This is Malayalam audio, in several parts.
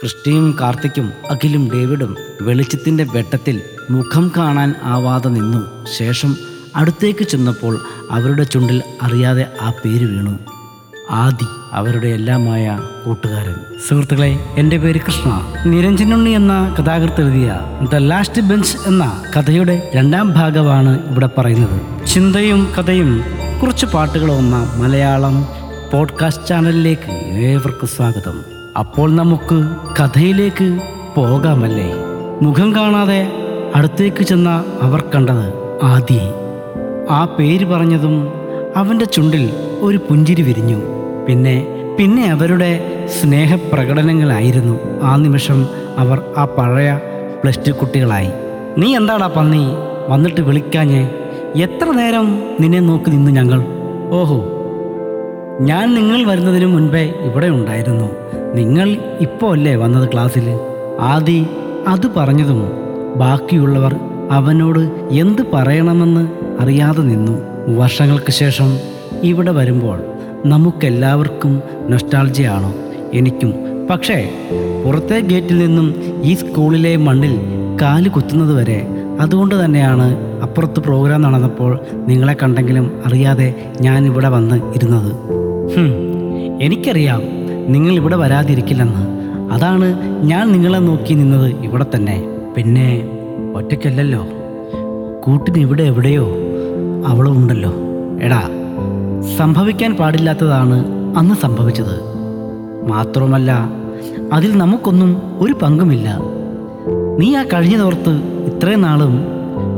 ക്രിസ്റ്റിയും കാർത്തിക്കും അഖിലും ഡേവിഡും വെളിച്ചത്തിന്റെ വെട്ടത്തിൽ മുഖം കാണാൻ ആവാതെ നിന്നു. ശേഷം അടുത്തേക്ക് ചെന്നപ്പോൾ അവരുടെ ചുണ്ടിൽ അറിയാതെ ആ പേര് വീണു. ആദി അവരുടെ എല്ലാമായ കൂട്ടുകാരൻ. സുഹൃത്തുക്കളെ എന്റെ പേര് കൃഷ്ണ. നിരഞ്ജനുണ്ണി എന്ന കഥാകൃത്ത് എഴുതിയ ദ ലാസ്റ്റ് ബെഞ്ച് എന്ന കഥയുടെ രണ്ടാം ഭാഗമാണ് ഇവിടെ പറയുന്നത്. ചിന്തയും കഥയും കുറച്ച് പാട്ടുകളും എന്ന മലയാളം പോഡ്കാസ്റ്റ് ചാനലിലേക്ക് ഏവർക്കും സ്വാഗതം. അപ്പോൾ നമുക്ക് കഥയിലേക്ക് പോകാമല്ലേ? മുഖം കാണാതെ അടുത്തേക്ക് ചെന്ന അവർ കണ്ടത് ആദി. ആ പേര് പറഞ്ഞതും അവന്റെ ചുണ്ടിൽ ഒരു പുഞ്ചിരി വിരിഞ്ഞു. പിന്നെ പിന്നെ അവരുടെ സ്നേഹപ്രകടനങ്ങളായിരുന്നു. ആ നിമിഷം അവർ ആ പഴയ പ്ലസ് ടു കുട്ടികളായി. നീ എന്താടാ പന്നി? വന്നിട്ട് വിളിക്കാഞ്ഞേ. എത്ര നേരം നിന്നെ നോക്കി നിന്നു ഞങ്ങൾ? ഓഹോ. ഞാൻ നിങ്ങൾ വരുന്നതിന് മുൻപേ ഇവിടെ ഉണ്ടായിരുന്നു. നിങ്ങൾ ഇപ്പോൾ അല്ലേ വന്നത് ക്ലാസ്സിൽ? ആദി അത് പറഞ്ഞതും ബാക്കിയുള്ളവർ അവനോട് എന്ത് പറയണമെന്ന് അറിയാതെ നിന്നു. വർഷങ്ങൾക്ക് ശേഷം ഇവിടെ വരുമ്പോൾ നമുക്കെല്ലാവർക്കും നൊസ്റ്റാൾജിയാണോ എനിക്കും. പക്ഷേ പുറത്തെ ഗേറ്റിൽ നിന്നും ഈ സ്കൂളിലെ മണ്ണിൽ കാൽ കുത്തുന്നത് വരെ അതുകൊണ്ട് തന്നെയാണ് അപ്പുറത്ത് പ്രോഗ്രാം നടന്നപ്പോൾ നിങ്ങളെ കണ്ടെങ്കിലും അറിയാതെ ഞാൻ ഇവിടെ വന്ന് ഇരുന്നത്. എനിക്കറിയാം. നിങ്ങൾ ഇവിടെ വരാതിരിക്കില്ലെന്ന്. അതാണ് ഞാൻ നിങ്ങളെ നോക്കി നിന്നത് ഇവിടെ തന്നെ. പിന്നെ ഒറ്റയ്ക്കല്ലല്ലോ. കൂട്ടിന് ഇവിടെ എവിടെയോ അവളും ഉണ്ടല്ലോ. എടാ സംഭവിക്കാൻ പാടില്ലാത്തതാണ് അന്ന് സംഭവിച്ചത്. മാത്രമല്ല അതിൽ നമുക്കൊന്നും ഒരു പങ്കുമില്ല. നീ ആ കഴിഞ്ഞതോർത്ത് ഇത്രയും നാളും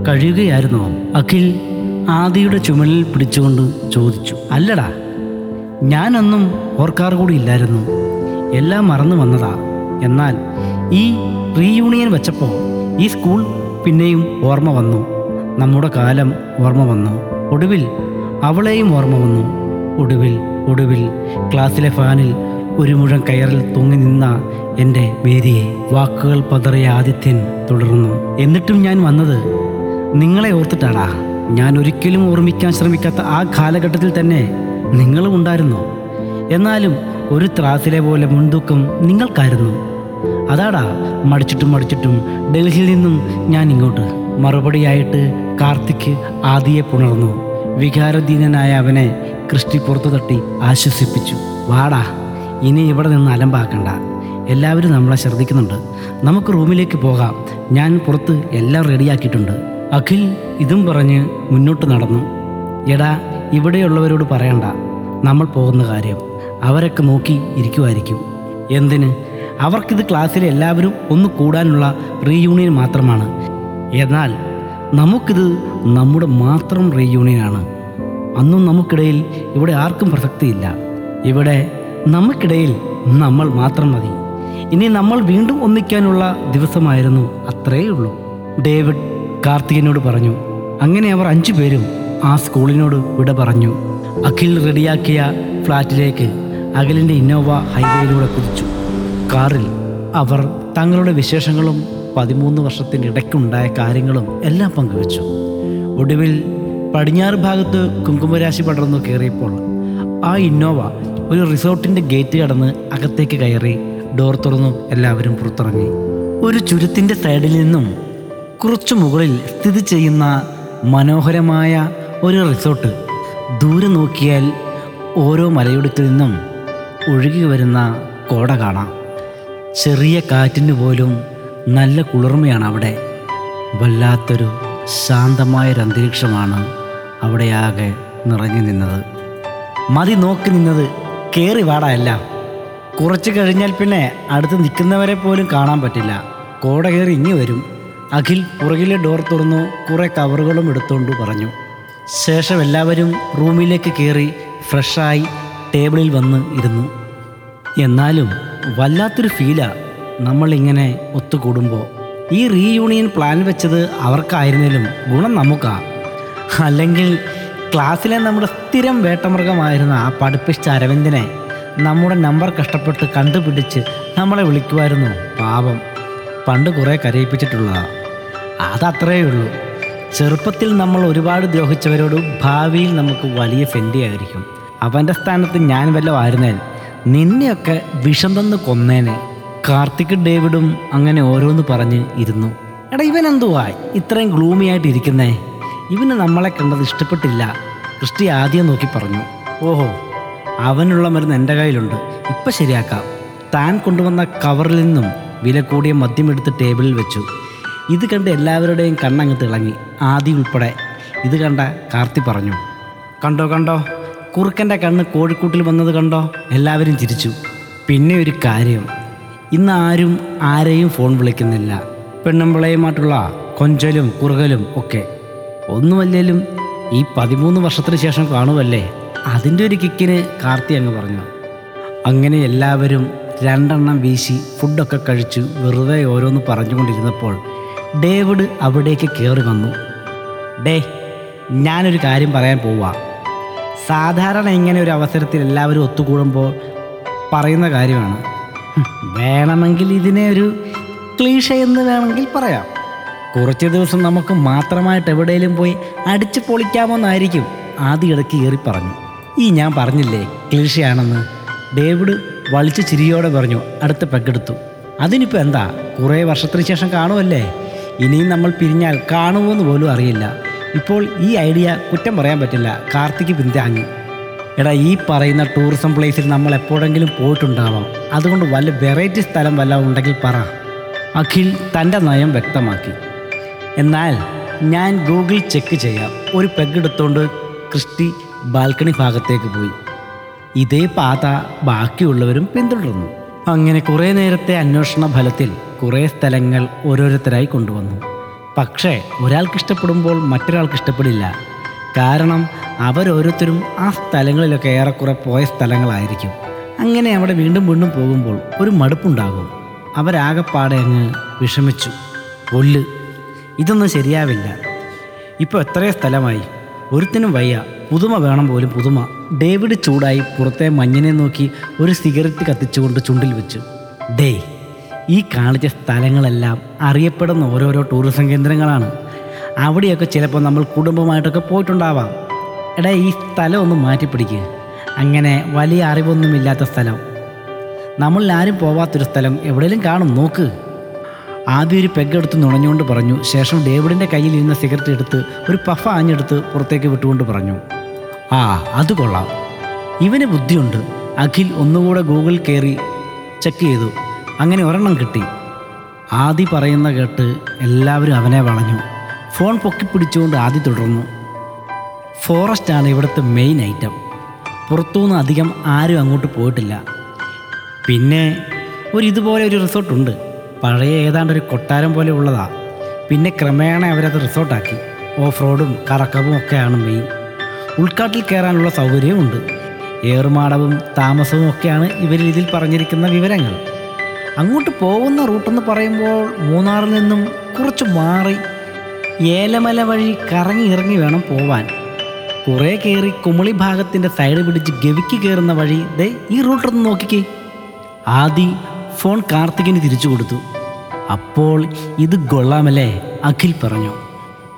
കഴിയുകയായിരുന്നോ? അഖിൽ ആദിയുടെ ചുമലിൽ പിടിച്ചുകൊണ്ട് ചോദിച്ചു. അല്ലടാ ഞാനൊന്നും ഓർക്കാറ് കൂടി ഇല്ലായിരുന്നു. എല്ലാം മറന്നു വന്നതാ. എന്നാൽ ഈ റീയൂണിയൻ വെച്ചപ്പോൾ ഈ സ്കൂൾ പിന്നെയും ഓർമ്മ വന്നു. നമ്മുടെ കാലം ഓർമ്മ വന്നു. ഒടുവിൽ അവളെയും ഓർമ്മ വന്നു. ഒടുവിൽ ഒടുവിൽ ക്ലാസ്സിലെ ഫാനിൽ ഒരു മുഴം കയറിൽ തൂങ്ങി നിന്ന എന്റെ വേദിയെ വാക്കുകൾ പതറിയ ആദിത്യൻ തുടർന്നു. എന്നിട്ടും ഞാൻ വന്നത് നിങ്ങളെ ഓർത്തിട്ടാടാ ഞാൻ ഒരിക്കലും ഓർമ്മിക്കാൻ ശ്രമിക്കാത്ത ആ കാലഘട്ടത്തിൽ തന്നെ നിങ്ങളും ഉണ്ടായിരുന്നു. എന്നാലും ഒരു ത്രാസിലെ പോലെ മുൻതൂക്കം നിങ്ങൾക്കായിരുന്നു. അതാടാ മടിച്ചിട്ടും മടിച്ചിട്ടും ഡൽഹിയിൽ നിന്നും ഞാൻ ഇങ്ങോട്ട്. മറുപടിയായിട്ട് കാർത്തിക് ആദിയെ പുണർന്നു. വികാരധീനനായ അവനെ കൃഷ്ണി പുറത്തു തട്ടി ആശ്വസിപ്പിച്ചു. വാടാ ഇനി ഇവിടെ നിന്ന് അലമ്പാക്കണ്ട. എല്ലാവരും നമ്മളെ ശ്രദ്ധിക്കുന്നുണ്ട്. നമുക്ക് റൂമിലേക്ക് പോകാം. ഞാൻ പുറത്ത് എല്ലാം റെഡിയാക്കിയിട്ടുണ്ട്. അഖിൽ ഇതും പറഞ്ഞ് മുന്നോട്ട് നടന്നു. എടാ ഇവിടെയുള്ളവരോട് പറയണ്ട. നമ്മൾ പോകുന്ന കാര്യം അവരൊക്കെ നോക്കി ഇരിക്കുമായിരിക്കും എന്തിന്? അവർക്കിത് ക്ലാസ്സിലെ എല്ലാവരും ഒന്ന് കൂടാനുള്ള റീയൂണിയൻ മാത്രമാണ്. എന്നാൽ നമുക്കിത് നമ്മുടെ മാത്രം റീയൂണിയനാണ് അന്നും നമുക്കിടയിൽ ഇവിടെ ആർക്കും പ്രസക്തിയില്ല. ഇവിടെ നമുക്കിടയിൽ നമ്മൾ മാത്രം മതി. ഇനി നമ്മൾ വീണ്ടും ഒന്നിക്കാനുള്ള ദിവസമായിരുന്നു അത്രയേ ഉള്ളൂ. ഡേവിഡ് കാർത്തികനോട് പറഞ്ഞു അങ്ങനെ അവർ അഞ്ചു പേരും ആ സ്കൂളിനോട് വിട പറഞ്ഞു. അഖിൽ റെഡിയാക്കിയ ഫ്ലാറ്റിലേക്ക് അഖിലിന്റെ ഇന്നോവ ഹൈവേയിലൂടെ കുതിച്ചു. കാറിൽ അവർ തങ്ങളുടെ വിശേഷങ്ങളും പതിമൂന്ന് വർഷത്തിന്റെ ഇടയ്ക്കുണ്ടായ കാര്യങ്ങളും എല്ലാം പങ്കുവച്ചു. ഒടുവിൽ പടിഞ്ഞാറ് ഭാഗത്ത് കുങ്കുമരാശി പടർന്നു കയറിയപ്പോൾ ആ ഇന്നോവ ഒരു റിസോർട്ടിന്റെ ഗേറ്റ് കടന്ന് അകത്തേക്ക് കയറി ഡോർ തുറന്നു എല്ലാവരും പുറത്തിറങ്ങി. ഒരു ചുരത്തിന്റെ സൈഡിൽ നിന്നും കുറച്ചു മുകളിൽ സ്ഥിതി ചെയ്യുന്ന മനോഹരമായ ഒരു റിസോർട്ട്. ദൂരെ നോക്കിയാൽ ഓരോ മലയിടുക്കിൽ നിന്നും ഒഴുകി വരുന്ന കോട കാണാം. ചെറിയ കാറ്റിന് പോലും നല്ല കുളിർമയാണ് അവിടെ. വല്ലാത്തൊരു ശാന്തമായൊരു അന്തരീക്ഷമാണ് അവിടെയാകെ നിറഞ്ഞു നിന്നത്. മതി നോക്കി നിന്നത് കയറി വാടാ എല്ലാം. കുറച്ച് കഴിഞ്ഞാൽ പിന്നെ അടുത്ത് നിൽക്കുന്നവരെ പോലും കാണാൻ പറ്റില്ല. കോട കയറി ഇങ്ങി വരും. അഖിൽ പുറകിലെ ഡോർ തുറന്നു കുറേ കവറുകളും എടുത്തുകൊണ്ട് പറഞ്ഞു. ശേഷം എല്ലാവരും റൂമിലേക്ക് കയറി ഫ്രഷായി ടേബിളിൽ വന്ന് ഇരുന്നു. എന്നാലും വല്ലാത്തൊരു ഫീലാ നമ്മളിങ്ങനെ ഒത്തുകൂടുമ്പോൾ. ഈ റീയൂണിയൻ പ്ലാൻ വെച്ചത് അവർക്കായിരുന്നാലും ഗുണം നമുക്കാ. അല്ലെങ്കിൽ ക്ലാസ്സിലെ നമ്മുടെ സ്ഥിരം വേട്ടമൃഗമായിരുന്ന ആ പഠിപ്പിച്ച അരവിന്ദനെ നമ്മുടെ നമ്പർ കഷ്ടപ്പെട്ട് കണ്ടുപിടിച്ച് നമ്മളെ വിളിക്കുമായിരുന്നു. പാപം പണ്ട് കുറേ കരയിപ്പിച്ചിട്ടുള്ളതാണ് അതത്രേ ഉള്ളൂ. ചെറുപ്പത്തിൽ നമ്മൾ ഒരുപാട് ദ്രോഹിച്ചവരോട് ഭാവിയിൽ നമുക്ക് വലിയ ഫെൻഡിയായിരിക്കും. അവന്റെ സ്ഥാനത്ത് ഞാൻ വല്ലതും ആയിരുന്നേൻ നിന്നെയൊക്കെ വിഷം തന്ന് കൊന്നേനെ. കാർത്തിക് ഡേവിഡും അങ്ങനെ ഓരോന്ന് പറഞ്ഞ് ഇരുന്നു. എടാ ഇവൻ എന്തുവാ ഇത്രയും ഗ്ലൂമി ആയിട്ട് ഇരിക്കുന്നേ? ഇവന് നമ്മളെ കണ്ടത് ഇഷ്ടപ്പെട്ടില്ല. ക്രിസ്റ്റി ആദ്യം നോക്കി പറഞ്ഞു. ഓഹോ അവനുള്ള മരുന്ന് എന്റെ കയ്യിലുണ്ട്. ഇപ്പം ശരിയാക്കാം. താൻ കൊണ്ടുവന്ന കവറിൽ നിന്നും വില കൂടിയ മദ്യമെടുത്ത് ടേബിളിൽ വെച്ചു. ഇത് കണ്ട് എല്ലാവരുടെയും കണ്ണങ്ങ് തിളങ്ങി. ആദി ഉൾപ്പെടെ. ഇത് കണ്ട കാർത്തി പറഞ്ഞു കണ്ടോ കണ്ടോ? കുറുക്കന്റെ കണ്ണ് കോഴിക്കൂട്ടിൽ വന്നത് കണ്ടോ? എല്ലാവരും ചിരിച്ചു. പിന്നെ ഒരു കാര്യം. ഇന്ന് ആരും ആരെയും ഫോൺ വിളിക്കുന്നില്ല. പെണ്ണുമ്പിളയുമായിട്ടുള്ള കൊഞ്ചലും കുറുകലും ഒക്കെ. ഒന്നുമല്ലേലും ഈ പതിമൂന്ന് വർഷത്തിന് ശേഷം കാണുമല്ലേ അതിന്റെ ഒരു കിക്കിന് കാർത്തി അങ്ങ് പറഞ്ഞു അങ്ങനെ എല്ലാവരും രണ്ടെണ്ണം വീശി ഫുഡൊക്കെ കഴിച്ചു വെറുതെ ഓരോന്ന് പറഞ്ഞുകൊണ്ടിരുന്നപ്പോൾ ഡേവിഡ് അവിടേക്ക് കയറി വന്നു. ഡേ ഞാനൊരു കാര്യം പറയാൻ പോവാ. സാധാരണ ഇങ്ങനെ ഒരു അവസരത്തിൽ എല്ലാവരും ഒത്തുകൂടുമ്പോൾ പറയുന്ന കാര്യമാണ്. വേണമെങ്കിൽ ഇതിനെ ഒരു ക്ലീഷ എന്ന് വേണമെങ്കിൽ പറയാം. കുറച്ച് ദിവസം നമുക്ക് മാത്രമായിട്ട് എവിടെയെങ്കിലും പോയി അടിച്ച് പൊളിക്കാമെന്നായിരിക്കും. ആദ്യ ഇടയ്ക്ക് കയറി പറഞ്ഞു. ഈ ഞാൻ പറഞ്ഞില്ലേ ക്ലീഷയാണെന്ന്? ഡേവിഡ് വളിച്ച് ചിരിയോടെ പറഞ്ഞു അടുത്ത പെക്കെടുത്തു അതിനിപ്പോൾ എന്താ? കുറേ വർഷത്തിന് ശേഷം കാണുമല്ലേ ഇനിയും നമ്മൾ പിരിഞ്ഞാൽ കാണുമോയെന്ന് പോലും അറിയില്ല. ഇപ്പോൾ ഈ ഐഡിയ കുറ്റം പറയാൻ പറ്റില്ല. കാർത്തിക് പിന്താങ്ങി. എടാ ഈ പറയുന്ന ടൂറിസം പ്ലേസിൽ നമ്മൾ എപ്പോഴെങ്കിലും പോയിട്ടുണ്ടാവാം. അതുകൊണ്ട് വല്ല വെറൈറ്റി സ്ഥലം വല്ല ഉണ്ടെങ്കിൽ പറ. അഖിൽ തന്റെ നയം വ്യക്തമാക്കി. എന്നാൽ ഞാൻ ഗൂഗിൾ ചെക്ക് ചെയ്യാം. ഒരു പെഗ്ഗെടുത്തോണ്ട് ക്രിസ്റ്റി ബാൽക്കണി ഭാഗത്തേക്ക് പോയി. ഇതേ പാത ബാക്കിയുള്ളവരും പിന്തുടർന്നു. അങ്ങനെ കുറേ നേരത്തെ അന്വേഷണ ഫലത്തിൽ കുറേ സ്ഥലങ്ങൾ ഓരോരുത്തരായി കൊണ്ടുവന്നു. പക്ഷേ ഒരാൾക്ക് ഇഷ്ടപ്പെടുമ്പോൾ മറ്റൊരാൾക്ക് ഇഷ്ടപ്പെടില്ല കാരണം അവരോരോരുത്തരും ആ സ്ഥലങ്ങളിലൊക്കെ ഏറെക്കുറെ പോയ സ്ഥലങ്ങളായിരിക്കും. അങ്ങനെ അവിടെ വീണ്ടും വീണ്ടും പോകുമ്പോൾ ഒരു മടുപ്പുണ്ടാകും. അവരാകെപ്പാടെ അങ്ങ് വിഷമിച്ചു. ഒല്ല് ഇതൊന്നും ശരിയാവില്ല. ഇപ്പോൾ എത്രയോ സ്ഥലമായി. ഒരുത്തിനും വയ്യ. പുതുമ വേണം പോലും പുതുമ. ഡേവിഡ് ചൂടായി പുറത്തെ മഞ്ഞിനെ നോക്കി ഒരു സിഗരറ്റ് കത്തിച്ചുകൊണ്ട് ചുണ്ടിൽ വെച്ചു. ഡേ ഈ കാണിച്ച സ്ഥലങ്ങളെല്ലാം അറിയപ്പെടുന്ന ഓരോരോ ടൂറിസം കേന്ദ്രങ്ങളാണ്. അവിടെയൊക്കെ ചിലപ്പോൾ നമ്മൾ കുടുംബമായിട്ടൊക്കെ പോയിട്ടുണ്ടാവാം. എടാ ഈ സ്ഥലം ഒന്ന് മാറ്റിപ്പിടിക്കുക അങ്ങനെ വലിയ അറിവൊന്നുമില്ലാത്ത സ്ഥലം. നമ്മളിൽ ആരും പോവാത്തൊരു സ്ഥലം എവിടെയെങ്കിലും കാണും നോക്ക്. ആദ്യം ഒരു പെഗ്ഗെടുത്ത് നുണഞ്ഞുകൊണ്ട് പറഞ്ഞു ശേഷം ഡേവിഡിന്റെ കയ്യിലിരുന്ന സിഗരറ്റ് എടുത്ത് ഒരു പഫ ആഞ്ഞെടുത്ത് പുറത്തേക്ക് വിട്ടുകൊണ്ട് പറഞ്ഞു ആ അത് കൊള്ളാം. ഇവന് ബുദ്ധിയുണ്ട്. അഖിൽ ഒന്നുകൂടെ ഗൂഗിൾ കയറി ചെക്ക് ചെയ്തു. അങ്ങനെ ഒരെണ്ണം കിട്ടി. ആദി പറയുന്ന കേട്ട് എല്ലാവരും അവനെ വളഞ്ഞു. ഫോൺ പൊക്കിപ്പിടിച്ചുകൊണ്ട് ആദി തുടർന്നു. ഫോറസ്റ്റാണ് ഇവിടുത്തെ മെയിൻ ഐറ്റം പുറത്തുനിന്ന് അധികം ആരും അങ്ങോട്ട് പോയിട്ടില്ല. പിന്നെ ഒരു ഇതുപോലെ ഒരു റിസോർട്ടുണ്ട് പഴയ ഏതാണ്ട് ഒരു കൊട്ടാരം പോലെ ഉള്ളതാ. പിന്നെ ക്രമേണ അവരത് റിസോർട്ടാക്കി ഓഫ് റോഡും കറക്കവും ഒക്കെയാണ് മെയിൻ ഉൾക്കാട്ടിൽ കയറാനുള്ള സൗകര്യമുണ്ട് ഏറുമാടവും താമസവും ഒക്കെയാണ് ഇവരിൽ ഇതിൽ പറഞ്ഞിരിക്കുന്ന വിവരങ്ങൾ. അങ്ങോട്ട് പോകുന്ന റൂട്ടെന്ന് പറയുമ്പോൾ മൂന്നാറിൽ നിന്നും കുറച്ച് മാറി ഏലമല വഴി കറങ്ങി ഇറങ്ങി വേണം പോവാൻ. കുറേ കയറി കുമളി ഭാഗത്തിന്റെ സൈഡ് പിടിച്ച് ഗവിക്ക് കയറുന്ന വഴി ദേ ഈ റൂട്ടൊന്ന് നോക്കിക്കേ. ആദി ഫോൺ കാർത്തികിന് തിരിച്ചു കൊടുത്തു. അപ്പോൾ ഇത് കൊള്ളാമല്ലേ അഖിൽ പറഞ്ഞു.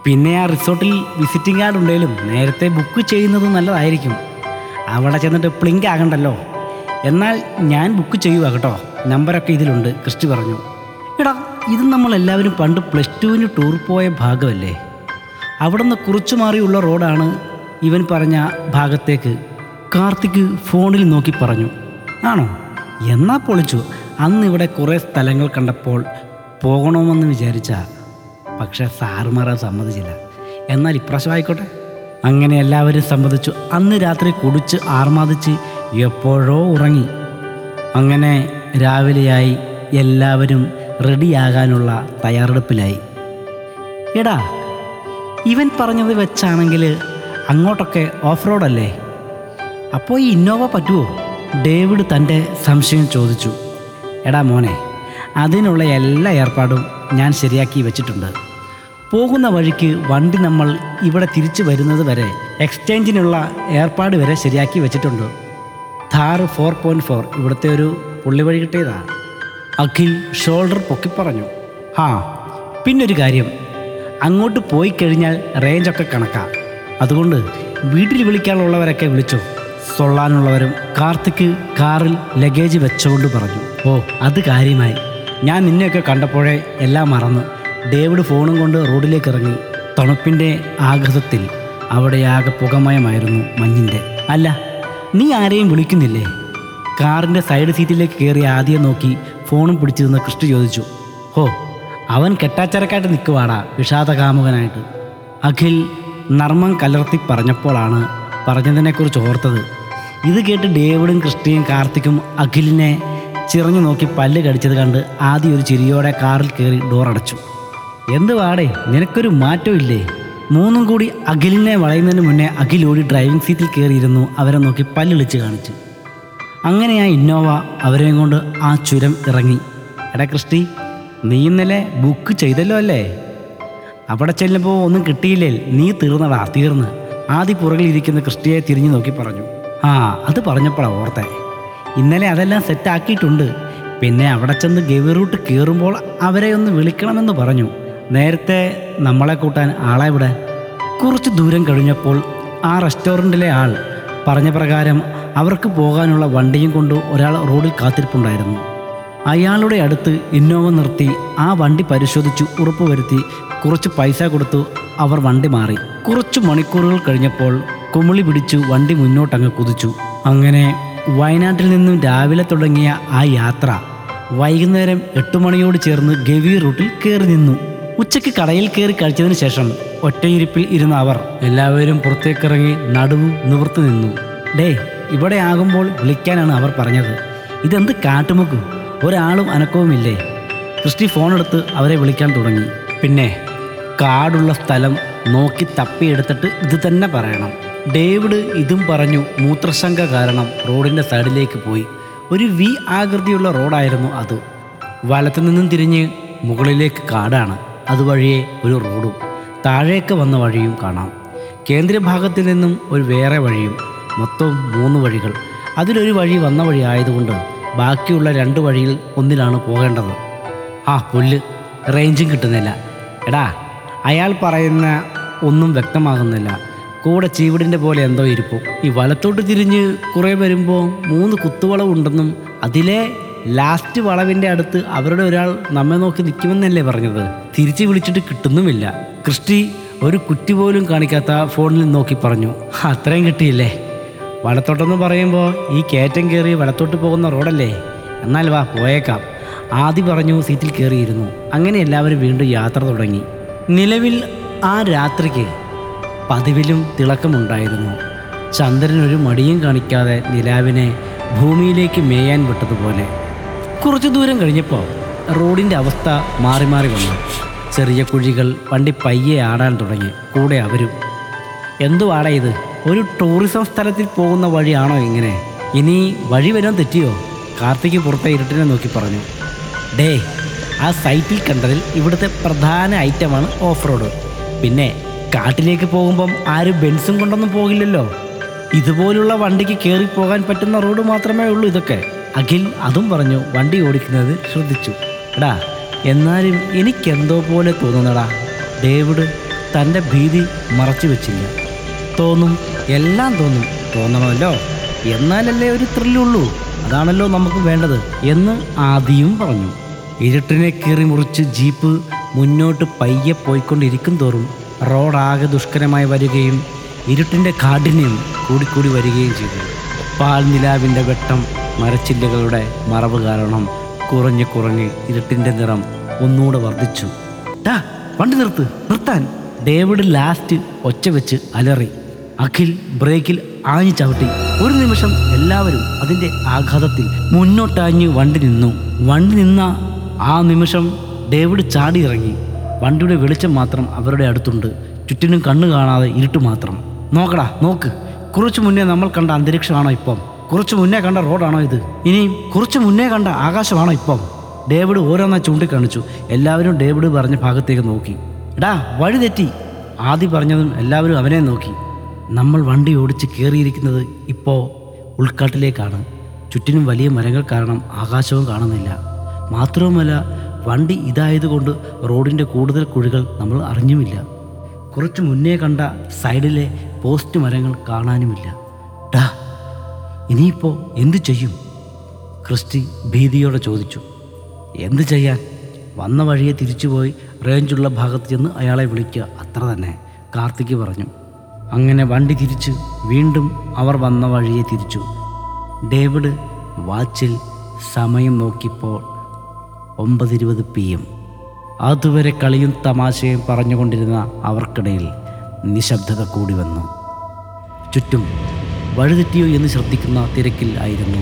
പിന്നെ ആ റിസോർട്ടിൽ വിസിറ്റിംഗ് കാർഡ് ഉണ്ടെങ്കിലും നേരത്തെ ബുക്ക് ചെയ്യുന്നത് നല്ലതായിരിക്കും. അവിടെ ചെന്നിട്ട് പ്ലിങ്ക് ആകണ്ടല്ലോ. എന്നാൽ ഞാൻ ബുക്ക് ചെയ്യുക കേട്ടോ. നമ്പറൊക്കെ ഇതിലുണ്ട് ക്രിസ്റ്റി പറഞ്ഞു. എടാ ഇത് നമ്മളെല്ലാവരും പണ്ട് പ്ലസ് ടുവിന് ടൂർ പോയ ഭാഗമല്ലേ? അവിടെ നിന്ന് കുറച്ചു മാറിയുള്ള റോഡാണ് ഇവൻ പറഞ്ഞ ഭാഗത്തേക്ക്. കാർത്തിക് ഫോണിൽ നോക്കി പറഞ്ഞു. ആണോ? എന്നാ പൊളിച്ചു. അന്ന് ഇവിടെ കുറേ സ്ഥലങ്ങൾ കണ്ടപ്പോൾ പോകണമെന്ന് വിചാരിച്ച. പക്ഷേ സാറുമാർ സമ്മതിച്ചില്ല. എന്നാൽ ഇപ്രാവശ്യം ആയിക്കോട്ടെ. അങ്ങനെ എല്ലാവരും സമ്മതിച്ചു. അന്ന് രാത്രി കുടിച്ച് ആർമാദിച്ച് എപ്പോഴോ ഉറങ്ങി. അങ്ങനെ രാവിലെയായി എല്ലാവരും റെഡിയാകാനുള്ള തയ്യാറെടുപ്പിലായി. എടാ ഇവൻ പറഞ്ഞത് വെച്ചാണെങ്കിൽ അങ്ങോട്ടൊക്കെ ഓഫ് റോഡല്ലേ അപ്പോൾ ഈ ഇന്നോവ പറ്റുമോ ഡേവിഡ് തന്റെ സംശയം ചോദിച്ചു. എടാ മോനെ അതിനുള്ള എല്ലാ ഏർപ്പാടും ഞാൻ ശരിയാക്കി വെച്ചിട്ടുണ്ട്. പോകുന്ന വഴിക്ക് വണ്ടി നമ്മൾ ഇവിടെ തിരിച്ചു വരുന്നത് വരെ എക്സ്ചേഞ്ചിനുള്ള ഏർപ്പാട് വരെ ശരിയാക്കി വെച്ചിട്ടുണ്ട്. ഥാർ ഫോർ പോയിന്റ് ഫോർ ഇവിടുത്തെ ഒരു പുള്ളി വഴി കിട്ടിയതാ. അഖിൽ ഷോൾഡർ പൊക്കി പറഞ്ഞു. ആ പിന്നൊരു കാര്യം. അങ്ങോട്ട് പോയി കഴിഞ്ഞാൽ റേഞ്ചൊക്കെ കണക്കാ. അതുകൊണ്ട് വീട്ടിൽ വിളിക്കാനുള്ളവരൊക്കെ വിളിച്ചു. സൊള്ളാനുള്ളവരും കാർത്തിക് കാറിൽ ലഗേജ് വെച്ചുകൊണ്ട് പറഞ്ഞു. ഓ അത് കാര്യമായി. ഞാൻ നിന്നെയൊക്കെ കണ്ടപ്പോഴേ എല്ലാം മറന്ന്. ഡേവിഡ് ഫോണും കൊണ്ട് റോഡിലേക്ക് ഇറങ്ങി. തണുപ്പിന്റെ ആഘാതത്തിൽ. അവിടെ ആകെ പുകമയമായിരുന്നു മഞ്ഞിന്റെ. അല്ല നീ ആരെയും വിളിക്കുന്നില്ലേ? കാറിന്റെ സൈഡ് സീറ്റിലേക്ക് കയറി ആദ്യം നോക്കി ഫോണും പിടിച്ചിരുന്ന കൃഷ്ണ ചോദിച്ചു ഹോ അവൻ കെട്ടാച്ചരക്കായിട്ട് നിൽക്കുവാടാ വിഷാദകാമുകനായിട്ട്. അഖിൽ നർമ്മം കലർത്തി പറഞ്ഞപ്പോഴാണ് പറഞ്ഞതിനെക്കുറിച്ച് ഓർത്തത്. ഇത് കേട്ട് ഡേവിഡും കൃഷ്ണയും കാർത്തിക്കും അഖിലിനെ ചിറഞ്ഞു നോക്കി പല്ല് കടിച്ചത് കണ്ട് ആദ്യം ഒരു ചിരിയോടെ കാറിൽ കയറി ഡോർ അടച്ചു. എന്ത് വാടേ നിനക്കൊരു മാറ്റം ഇല്ലേ? മൂന്നും കൂടി അഖിലിനെ വളയുന്നതിന് മുന്നേ അഖിൽ ഓടി ഡ്രൈവിംഗ് സീറ്റിൽ കയറിയിരുന്നു അവരെ നോക്കി പല്ലിളിച്ച് കാണിച്ചു. അങ്ങനെ ആ ഇന്നോവ അവരെയും കൊണ്ട് ആ ചുരം ഇറങ്ങി. എടാ ക്രിസ്റ്റി നീ ഇന്നലെ ബുക്ക് ചെയ്തല്ലോ അല്ലേ? അവിടെ ചെല്ലുമ്പോൾ ഒന്നും കിട്ടിയില്ലേ? നീ തീർന്നടാ തീർന്ന്. ആദ്യ പുറകിൽ ഇരിക്കുന്ന ക്രിസ്റ്റിയെ തിരിഞ്ഞു നോക്കി പറഞ്ഞു. ആ അത് പറഞ്ഞപ്പോഴാണ് ഓർത്തെ. ഇന്നലെ അതെല്ലാം സെറ്റാക്കിയിട്ടുണ്ട് പിന്നെ അവിടെ ചെന്ന് ഗവി റൂട്ട് കയറുമ്പോൾ അവരെ ഒന്ന് വിളിക്കണമെന്ന് പറഞ്ഞു. നേരത്തെ നമ്മളെ കൂട്ടാൻ ആളെ വിടാൻ കുറച്ച് ദൂരം കഴിഞ്ഞപ്പോൾ ആ റെസ്റ്റോറന്റിലെ ആൾ പറഞ്ഞ പ്രകാരം അവർക്ക് പോകാനുള്ള വണ്ടിയും കൊണ്ട് ഒരാൾ റോഡിൽ കാത്തിരിപ്പുണ്ടായിരുന്നു. അയാളുടെ അടുത്ത് ഇന്നോവ നിർത്തി ആ വണ്ടി പരിശോധിച്ചു ഉറപ്പുവരുത്തി കുറച്ച് പൈസ കൊടുത്തു അവർ വണ്ടി മാറി. കുറച്ച് മണിക്കൂറുകൾ കഴിഞ്ഞപ്പോൾ കുമിളി പിടിച്ചു വണ്ടി മുന്നോട്ടങ്ങ് കുതിച്ചു. അങ്ങനെ വയനാട്ടിൽ നിന്നും രാവിലെ തുടങ്ങിയ ആ യാത്ര വൈകുന്നേരം എട്ട് മണിയോട് ചേർന്ന് ഗവി റൂട്ടിൽ കയറി നിന്നു. ഉച്ചയ്ക്ക് കടയിൽ കയറി കഴിച്ചതിന് ശേഷം ഒറ്റയിരിപ്പിൽ ഇരുന്ന അവർ എല്ലാവരും പുറത്തേക്കിറങ്ങി നടുവ് നിവർത്തു നിന്നു. ഡേ ഇവിടെ ആകുമ്പോൾ വിളിക്കാനാണ് അവർ പറഞ്ഞത്. ഇതെന്ത് കാട്ടുമുക്ക്? ഒരാളും അനക്കവുമില്ലേ? ക്രിസ്റ്റി ഫോണെടുത്ത് അവരെ വിളിക്കാൻ തുടങ്ങി. പിന്നെ കാടുള്ള സ്ഥലം നോക്കി തപ്പിയെടുത്തിട്ട് ഇത് തന്നെ പറയണം. ഡേവിഡ് ഇതും പറഞ്ഞു മൂത്രശങ്ക കാരണം റോഡിന്റെ സൈഡിലേക്ക് പോയി. ഒരു വി ആകൃതിയുള്ള റോഡായിരുന്നു അത്. വലത്തു നിന്നും തിരിഞ്ഞ് മുകളിലേക്ക് കാടാണ്. അതുവഴിയെ ഒരു റോഡും. താഴേക്ക് വന്ന വഴിയും കാണാം. കേന്ദ്രഭാഗത്ത് നിന്നും ഒരു വേറെ വഴിയും. മൊത്തം മൂന്ന് വഴികൾ. അതിലൊരു വഴി വന്ന വഴി ആയതുകൊണ്ട് ബാക്കിയുള്ള രണ്ട് വഴിയിൽ ഒന്നിലാണ് പോകേണ്ടത്. ആ പുല്ല്. റേഞ്ചും കിട്ടുന്നില്ല. എടാ അയാൾ പറയുന്ന ഒന്നും വ്യക്തമാകുന്നില്ല. കൂടെ ചീവിടിന്റെ പോലെ എന്തോ ഇരിപ്പോ. ഈ വലത്തോട്ട് തിരിഞ്ഞ് കുറേ വരുമ്പോൾ മൂന്ന് കുത്തുവളവുണ്ടെന്നും അതിലെ ലാസ്റ്റ് വളവിന്റെ അടുത്ത് അവരുടെ ഒരാൾ നമ്മെ നോക്കി നിൽക്കുമെന്നല്ലേ പറഞ്ഞത്. തിരിച്ചു വിളിച്ചിട്ട് കിട്ടുന്നുമില്ല. ക്രിസ്റ്റി ഒരു കുറ്റി പോലും കാണിക്കാത്ത ഫോണിൽ നോക്കി പറഞ്ഞു. അത്രയും കിട്ടിയില്ലേ? വലത്തോട്ടെന്ന് പറയുമ്പോൾ ഈ കയറ്റം കയറി വലത്തോട്ട് പോകുന്ന റോഡല്ലേ? എന്നാൽ വാ പോയേക്കാം. ആദ്യ പറഞ്ഞു സീറ്റിൽ കയറിയിരുന്നു. അങ്ങനെ എല്ലാവരും വീണ്ടും യാത്ര തുടങ്ങി. നിലവിൽ ആ രാത്രിക്ക് പതിവിലും തിളക്കമുണ്ടായിരുന്നു. ചന്ദ്രനൊരു മടിയും കാണിക്കാതെ നിലാവിനെ ഭൂമിയിലേക്ക് മേയാൻ വിട്ടതുപോലെ. കുറച്ചു ദൂരം കഴിഞ്ഞപ്പോൾ റോഡിന്റെ അവസ്ഥ മാറി മാറി വന്നു. ചെറിയ കുഴികൾ വണ്ടി പയ്യെ ആടാൻ തുടങ്ങി. കൂടെ അവരും. എന്തുവാടാ ഇത്? ഒരു ടൂറിസം സ്ഥലത്തിൽ പോകുന്ന വഴിയാണോ ഇങ്ങനെ? ഇനി വഴി വരാൻ തെറ്റിയോ? കാർത്തിക് പുറത്തെ ഇരുട്ടിനെ നോക്കി പറഞ്ഞു. ഡേ ആ സൈറ്റിൽ കണ്ടതിൽ ഇവിടുത്തെ പ്രധാന ഐറ്റമാണ് ഓഫ് റോഡ് പിന്നെ കാട്ടിലേക്ക് പോകുമ്പം ആരും ബെൻസും കൊണ്ടൊന്നും പോകില്ലല്ലോ. ഇതുപോലുള്ള വണ്ടിക്ക് കയറി പോകാൻ പറ്റുന്ന റോഡ് മാത്രമേ ഉള്ളൂ ഇതൊക്കെ. അഖിൽ അതും പറഞ്ഞു വണ്ടി ഓടിക്കുന്നത് ശ്രദ്ധിച്ചു. എടാ എന്നാലും എനിക്കെന്തോ പോലെ തോന്നുന്നടാ. ഡേവിഡ് തന്റെ ഭീതി മറച്ചു വെച്ചില്ല. തോന്നും എല്ലാം തോന്നും. തോന്നണമല്ലോ. എന്നാലല്ലേ ഒരു ത്രില്ലുള്ളൂ? അതാണല്ലോ നമുക്ക് വേണ്ടത് എന്ന് ആദ്യം പറഞ്ഞു. ഇരുട്ടിനെ കീറി മുറിച്ച് ജീപ്പ് മുന്നോട്ട് പയ്യെ പോയിക്കൊണ്ടിരിക്കും തോറും റോഡാകെ ദുഷ്കരമായി വരികയും ഇരുട്ടിന്റെ കാഠിന്യം കൂടിക്കൂടി വരികയും ചെയ്തു. പാൽ നിലാവിന്റെ വെട്ടം മരച്ചില്ലകളുടെ മറവ് കാരണം കുറഞ്ഞു കുറഞ്ഞ് ഇരുട്ടിന്റെ നിറം ഒന്നുകൂടെ വർദ്ധിച്ചു. ടാ വണ്ടി നിർത്ത് നിർത്താൻ. ഡേവിഡ് ലാസ്റ്റ് ഒച്ച വെച്ച് അലറി. അഖിൽ ബ്രേക്കിൽ ആഞ്ഞു ചവിട്ടി. ഒരു നിമിഷം എല്ലാവരും അതിന്റെ ആഘാതത്തിൽ മുന്നോട്ടാഞ്ഞ് വണ്ടി നിന്നു. വണ്ടി നിന്ന ആ നിമിഷം ഡേവിഡ് ചാടി ഇറങ്ങി വണ്ടിയുടെ വെളിച്ചം മാത്രം അവരുടെ അടുത്തുണ്ട്. ചുറ്റിനും കണ്ണു കാണാതെ ഇരുട്ട് മാത്രം. നോക്കടാ നോക്ക്. കുറച്ചു മുന്നേ നമ്മൾ കണ്ട അന്തരീക്ഷമാണോ ഇപ്പം? കുറച്ചു മുന്നേ കണ്ട റോഡാണോ ഇത്? ഇനിയും കുറച്ച് മുന്നേ കണ്ട ആകാശമാണോ ഇപ്പം? ഡേവിഡ് ഓരോന്നാ ചൂണ്ടിക്കാണിച്ചു. എല്ലാവരും ഡേവിഡ് പറഞ്ഞ ഭാഗത്തേക്ക് നോക്കി. എടാ വഴി തെറ്റി. ആദ്യം പറഞ്ഞതും എല്ലാവരും അവനെ നോക്കി. നമ്മൾ വണ്ടി ഓടിച്ച് കയറിയിരിക്കുന്നത് ഇപ്പോൾ ഉൾക്കാട്ടിലേക്കാണ്. ചുറ്റിനും വലിയ മരങ്ങൾ കാരണം ആകാശവും കാണുന്നില്ല. മാത്രവുമല്ല വണ്ടി ഇതായതുകൊണ്ട് റോഡിന്റെ കൂടുതൽ കുഴികൾ നമ്മൾ അറിഞ്ഞുമില്ല. കുറച്ച് മുന്നേ കണ്ട സൈഡിലെ പോസ്റ്റ് മരങ്ങൾ കാണാനുമില്ല. ഡാ ഇനിയിപ്പോൾ എന്തു ചെയ്യും? ക്രിസ്റ്റി ഭീതിയോടെ ചോദിച്ചു എന്തു ചെയ്യാൻ? വന്ന വഴിയെ തിരിച്ചുപോയി റേഞ്ചുള്ള ഭാഗത്ത് ചെന്ന് അയാളെ വിളിക്കുക അത്ര തന്നെ കാർത്തിക് പറഞ്ഞു. അങ്ങനെ വണ്ടി തിരിച്ച് വീണ്ടും അവർ വന്ന വഴിയെ തിരിച്ചു. ഡേവിഡ് വാച്ചിൽ സമയം നോക്കിയപ്പോൾ ഒമ്പതിരുപത് പി എം. അതുവരെ കളിയും തമാശയും പറഞ്ഞുകൊണ്ടിരുന്ന അവർക്കിടയിൽ നിശബ്ദത കൂടി വന്നു. ചുറ്റും വഴിതെറ്റിയോ എന്ന് ശ്രദ്ധിക്കുന്ന തിരക്കിൽ ആയിരുന്നു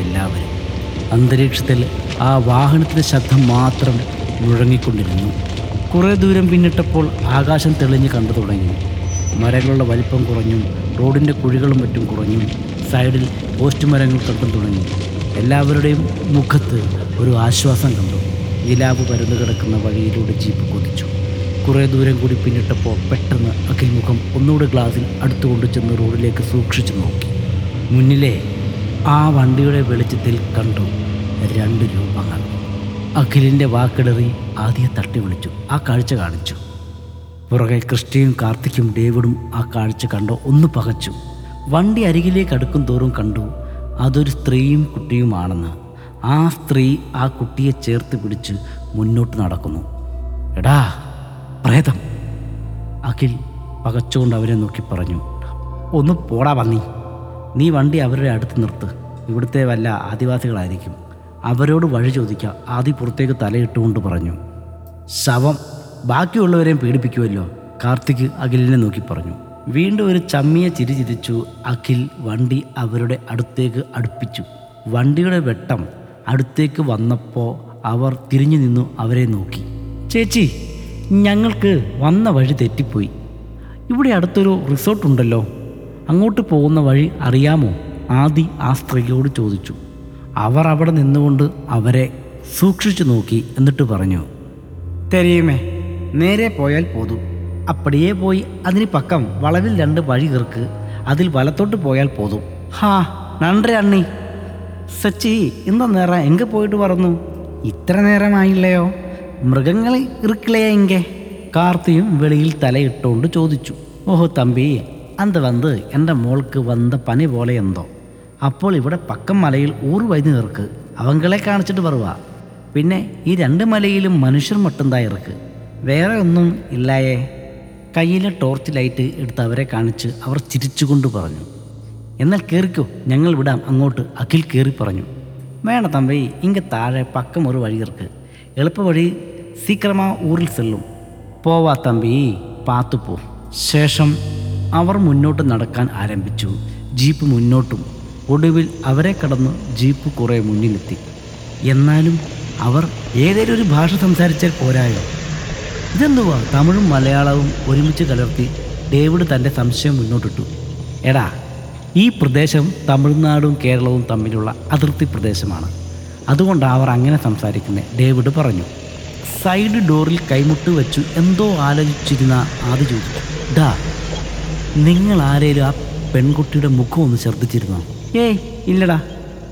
എല്ലാവരും. അന്തരീക്ഷത്തിൽ ആ വാഹനത്തിന്റെ ശബ്ദം മാത്രം മുഴങ്ങിക്കൊണ്ടിരുന്നു. കുറേ ദൂരം പിന്നിട്ടപ്പോൾ ആകാശം തെളിഞ്ഞ് കണ്ടു തുടങ്ങി. മരങ്ങളുടെ വലിപ്പം കുറഞ്ഞു റോഡിന്റെ കുഴികളും മറ്റും കുറഞ്ഞു സൈഡിൽ പോസ്റ്റ് മരങ്ങൾ കണ്ടും തുടങ്ങി. എല്ലാവരുടെയും മുഖത്ത് ഒരു ആശ്വാസം കണ്ടു. നിലാവ് പരന്നു കിടക്കുന്ന വഴിയിലൂടെ ജീപ്പ് കൊതിച്ചു. കുറേ ദൂരം കൂടി പിന്നിട്ടപ്പോൾ പെട്ടെന്ന് അഖിൽമുഖം ഒന്നുകൂടെ ഗ്ലാസിൽ അടുത്തുകൊണ്ട് ചെന്ന് റോഡിലേക്ക് സൂക്ഷിച്ചു നോക്കി. മുന്നിലെ ആ വണ്ടിയുടെ വെളിച്ചത്തിൽ കണ്ടു രണ്ട് രൂപങ്ങൾ. അഖിലിന്റെ വാക്കിടറി ആദ്യം തട്ടി വിളിച്ചു. ആ കാഴ്ച കാണിച്ചു. പുറകെ ക്രിസ്റ്റിയും കാർത്തിക്കും ഡേവിഡും ആ കാഴ്ച കണ്ടു ഒന്ന് പകച്ചു. വണ്ടി അരികിലേക്ക് അടുക്കും തോറും കണ്ടു അതൊരു സ്ത്രീയും കുട്ടിയുമാണെന്ന്. ആ സ്ത്രീ ആ കുട്ടിയെ ചേർത്ത് പിടിച്ച് മുന്നോട്ട് നടക്കുന്നു. എടാ പ്രേതം. അഖിൽ പകച്ചുകൊണ്ട് അവരെ നോക്കി പറഞ്ഞു ഒന്ന് പോടാ പന്നി. നീ വണ്ടി അവരുടെ അടുത്ത് നിർത്ത്. ഇവിടുത്തെ വല്ല ആദിവാസികളായിരിക്കും. അവരോട് വഴി ചോദിക്കാം. ആദ്യ പുറത്തേക്ക് തലയിട്ടുകൊണ്ട് പറഞ്ഞു ശവം ബാക്കിയുള്ളവരെയും പേടിപ്പിക്കുമല്ലോ കാർത്തിക് അഖിലിനെ നോക്കി പറഞ്ഞു വീണ്ടും ഒരു ചമ്മിയെ ചിരി ചിരിച്ചു അഖിൽ വണ്ടി അവരുടെ അടുത്തേക്ക് അടുപ്പിച്ചു. വണ്ടിയുടെ വെട്ടം അടുത്തേക്ക് വന്നപ്പോൾ അവർ തിരിഞ്ഞു നിന്നു അവരെ നോക്കി. ചേച്ചി ഞങ്ങൾക്ക് വന്ന വഴി തെറ്റിപ്പോയി. ഇവിടെ അടുത്തൊരു റിസോർട്ട് ഉണ്ടല്ലോ. അങ്ങോട്ട് പോകുന്ന വഴി അറിയാമോ? ആദി ആ സ്ത്രീയോട് ചോദിച്ചു. അവർ അവിടെ നിന്നുകൊണ്ട് അവരെ സൂക്ഷിച്ചു നോക്കി എന്നിട്ട് പറഞ്ഞു തെരയുമേ നേരെ പോയാൽ പോതും. അപ്പടിയേ പോയി അതിന് പക്കം വളവിൽ രണ്ട് വഴി കീർക്ക് അതിൽ വലത്തോട്ട് പോയാൽ പോതും. ഹാ നന്റെ അണ്ണി. സച്ചി ഇന്ന നേരം എങ്ക പോയിട്ട് പറന്നു? ഇത്ര നേരമായില്ലയോ? മൃഗങ്ങൾ ഇറുക്കിളയെങ്കെ കാർത്തിയും വെളിയിൽ തലയിട്ടുകൊണ്ട് ചോദിച്ചു. ഓഹോ തമ്പി അന്ത് വന്ന് എന്റെ മോൾക്ക് വന്ന പനി പോലെ എന്തോ. അപ്പോൾ ഇവിടെ പക്കം മലയിൽ ഊറ് വൈദ്യു നിർക്ക്. അവങ്ങളെ കാണിച്ചിട്ട് പറയുക പിന്നെ ഈ രണ്ട് മലയിലും മനുഷ്യർ മട്ടുന്താ ഇറക്ക്. വേറെ ഒന്നും ഇല്ലായേ. കയ്യിലെ ടോർച്ച് ലൈറ്റ് എടുത്ത് അവരെ കാണിച്ച് അവർ ചിരിച്ചുകൊണ്ട് പറഞ്ഞു. എന്നാൽ കയറിക്കോ ഞങ്ങൾ വിടാം അങ്ങോട്ട് അഖിൽ കയറി പറഞ്ഞു. വേണ തമ്പി ഇങ്ങ താഴെ പക്കം ഒരു വഴി ഇറക്ക്. എളുപ്പ വഴി സീക്രമാ ഊരിൽ ചെല്ലും. പോവാ തമ്പി പാത്തു പോ. ശേഷം അവർ മുന്നോട്ട് നടക്കാൻ ആരംഭിച്ചു. ജീപ്പ് മുന്നോട്ടും ഒടുവിൽ അവരെ കടന്ന് ജീപ്പ് കുറേ മുന്നിലെത്തി. എന്നാലും അവർ ഏതെങ്കിലും ഒരു ഭാഷ സംസാരിച്ചാൽ പോരായോ? ഇതെന്തുവാ? തമിഴും മലയാളവും ഒരുമിച്ച് കലർത്തി ഡേവിഡ് തന്റെ സംശയം മുന്നോട്ടിട്ടു. എടാ ഈ പ്രദേശം തമിഴ്നാടും കേരളവും തമ്മിലുള്ള അതിർത്തി പ്രദേശമാണ്. അതുകൊണ്ടാണ് അവർ അങ്ങനെ സംസാരിക്കുന്നത് ഡേവിഡ് പറഞ്ഞു. സൈഡ് ഡോറിൽ കൈമുട്ട് വെച്ചു എന്തോ ആലോചിച്ചിരുന്ന ആദ്യ ചോദിച്ചു ഡാ നിങ്ങൾ ആരേലും ആ പെൺകുട്ടിയുടെ മുഖം ഒന്ന് ശ്രദ്ധിച്ചിരുന്നോ ഏയ് ഇല്ലടാ.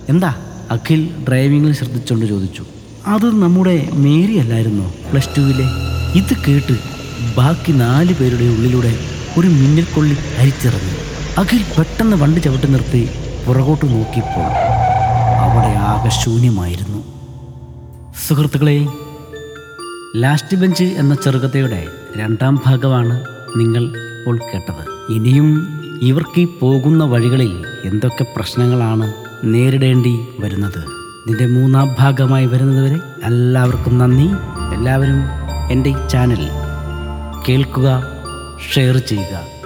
എന്താ? അഖിൽ ഡ്രൈവിങ്ങിൽ ശ്രദ്ധിച്ചുകൊണ്ട് ചോദിച്ചു. അത് നമ്മുടെ മേരി അല്ലായിരുന്നോ? പ്ലസ് ടുവിലെ. ഇത് കേട്ട് ബാക്കി നാല് പേരുടെ ഉള്ളിലൂടെ ഒരു മിന്നൽക്കൊള്ളി അരിച്ചിറങ്ങി. അഖിൽ പെട്ടെന്ന് വണ്ടി ചവിട്ടി നിർത്തി പുറകോട്ട് നോക്കിയപ്പോൾ അവിടെ ആകെ ശൂന്യമായിരുന്നു. സുഹൃത്തുക്കളെ ലാസ്റ്റ് ബെഞ്ച് എന്ന ചെറുകഥയുടെ രണ്ടാം ഭാഗമാണ് നിങ്ങൾ ഇപ്പോൾ കേട്ടത്. ഇനിയും ഇവർക്ക് പോകുന്ന വഴികളിൽ എന്തൊക്കെ പ്രശ്നങ്ങളാണ് നേരിടേണ്ടി വരുന്നത്? ഇതിന്റെ മൂന്നാം ഭാഗമായി വരുന്നതുവരെ എല്ലാവർക്കും നന്ദി. എല്ലാവരും എന്റെ ഈ ചാനൽ കേൾക്കുക ഷെയർ ചെയ്യുക.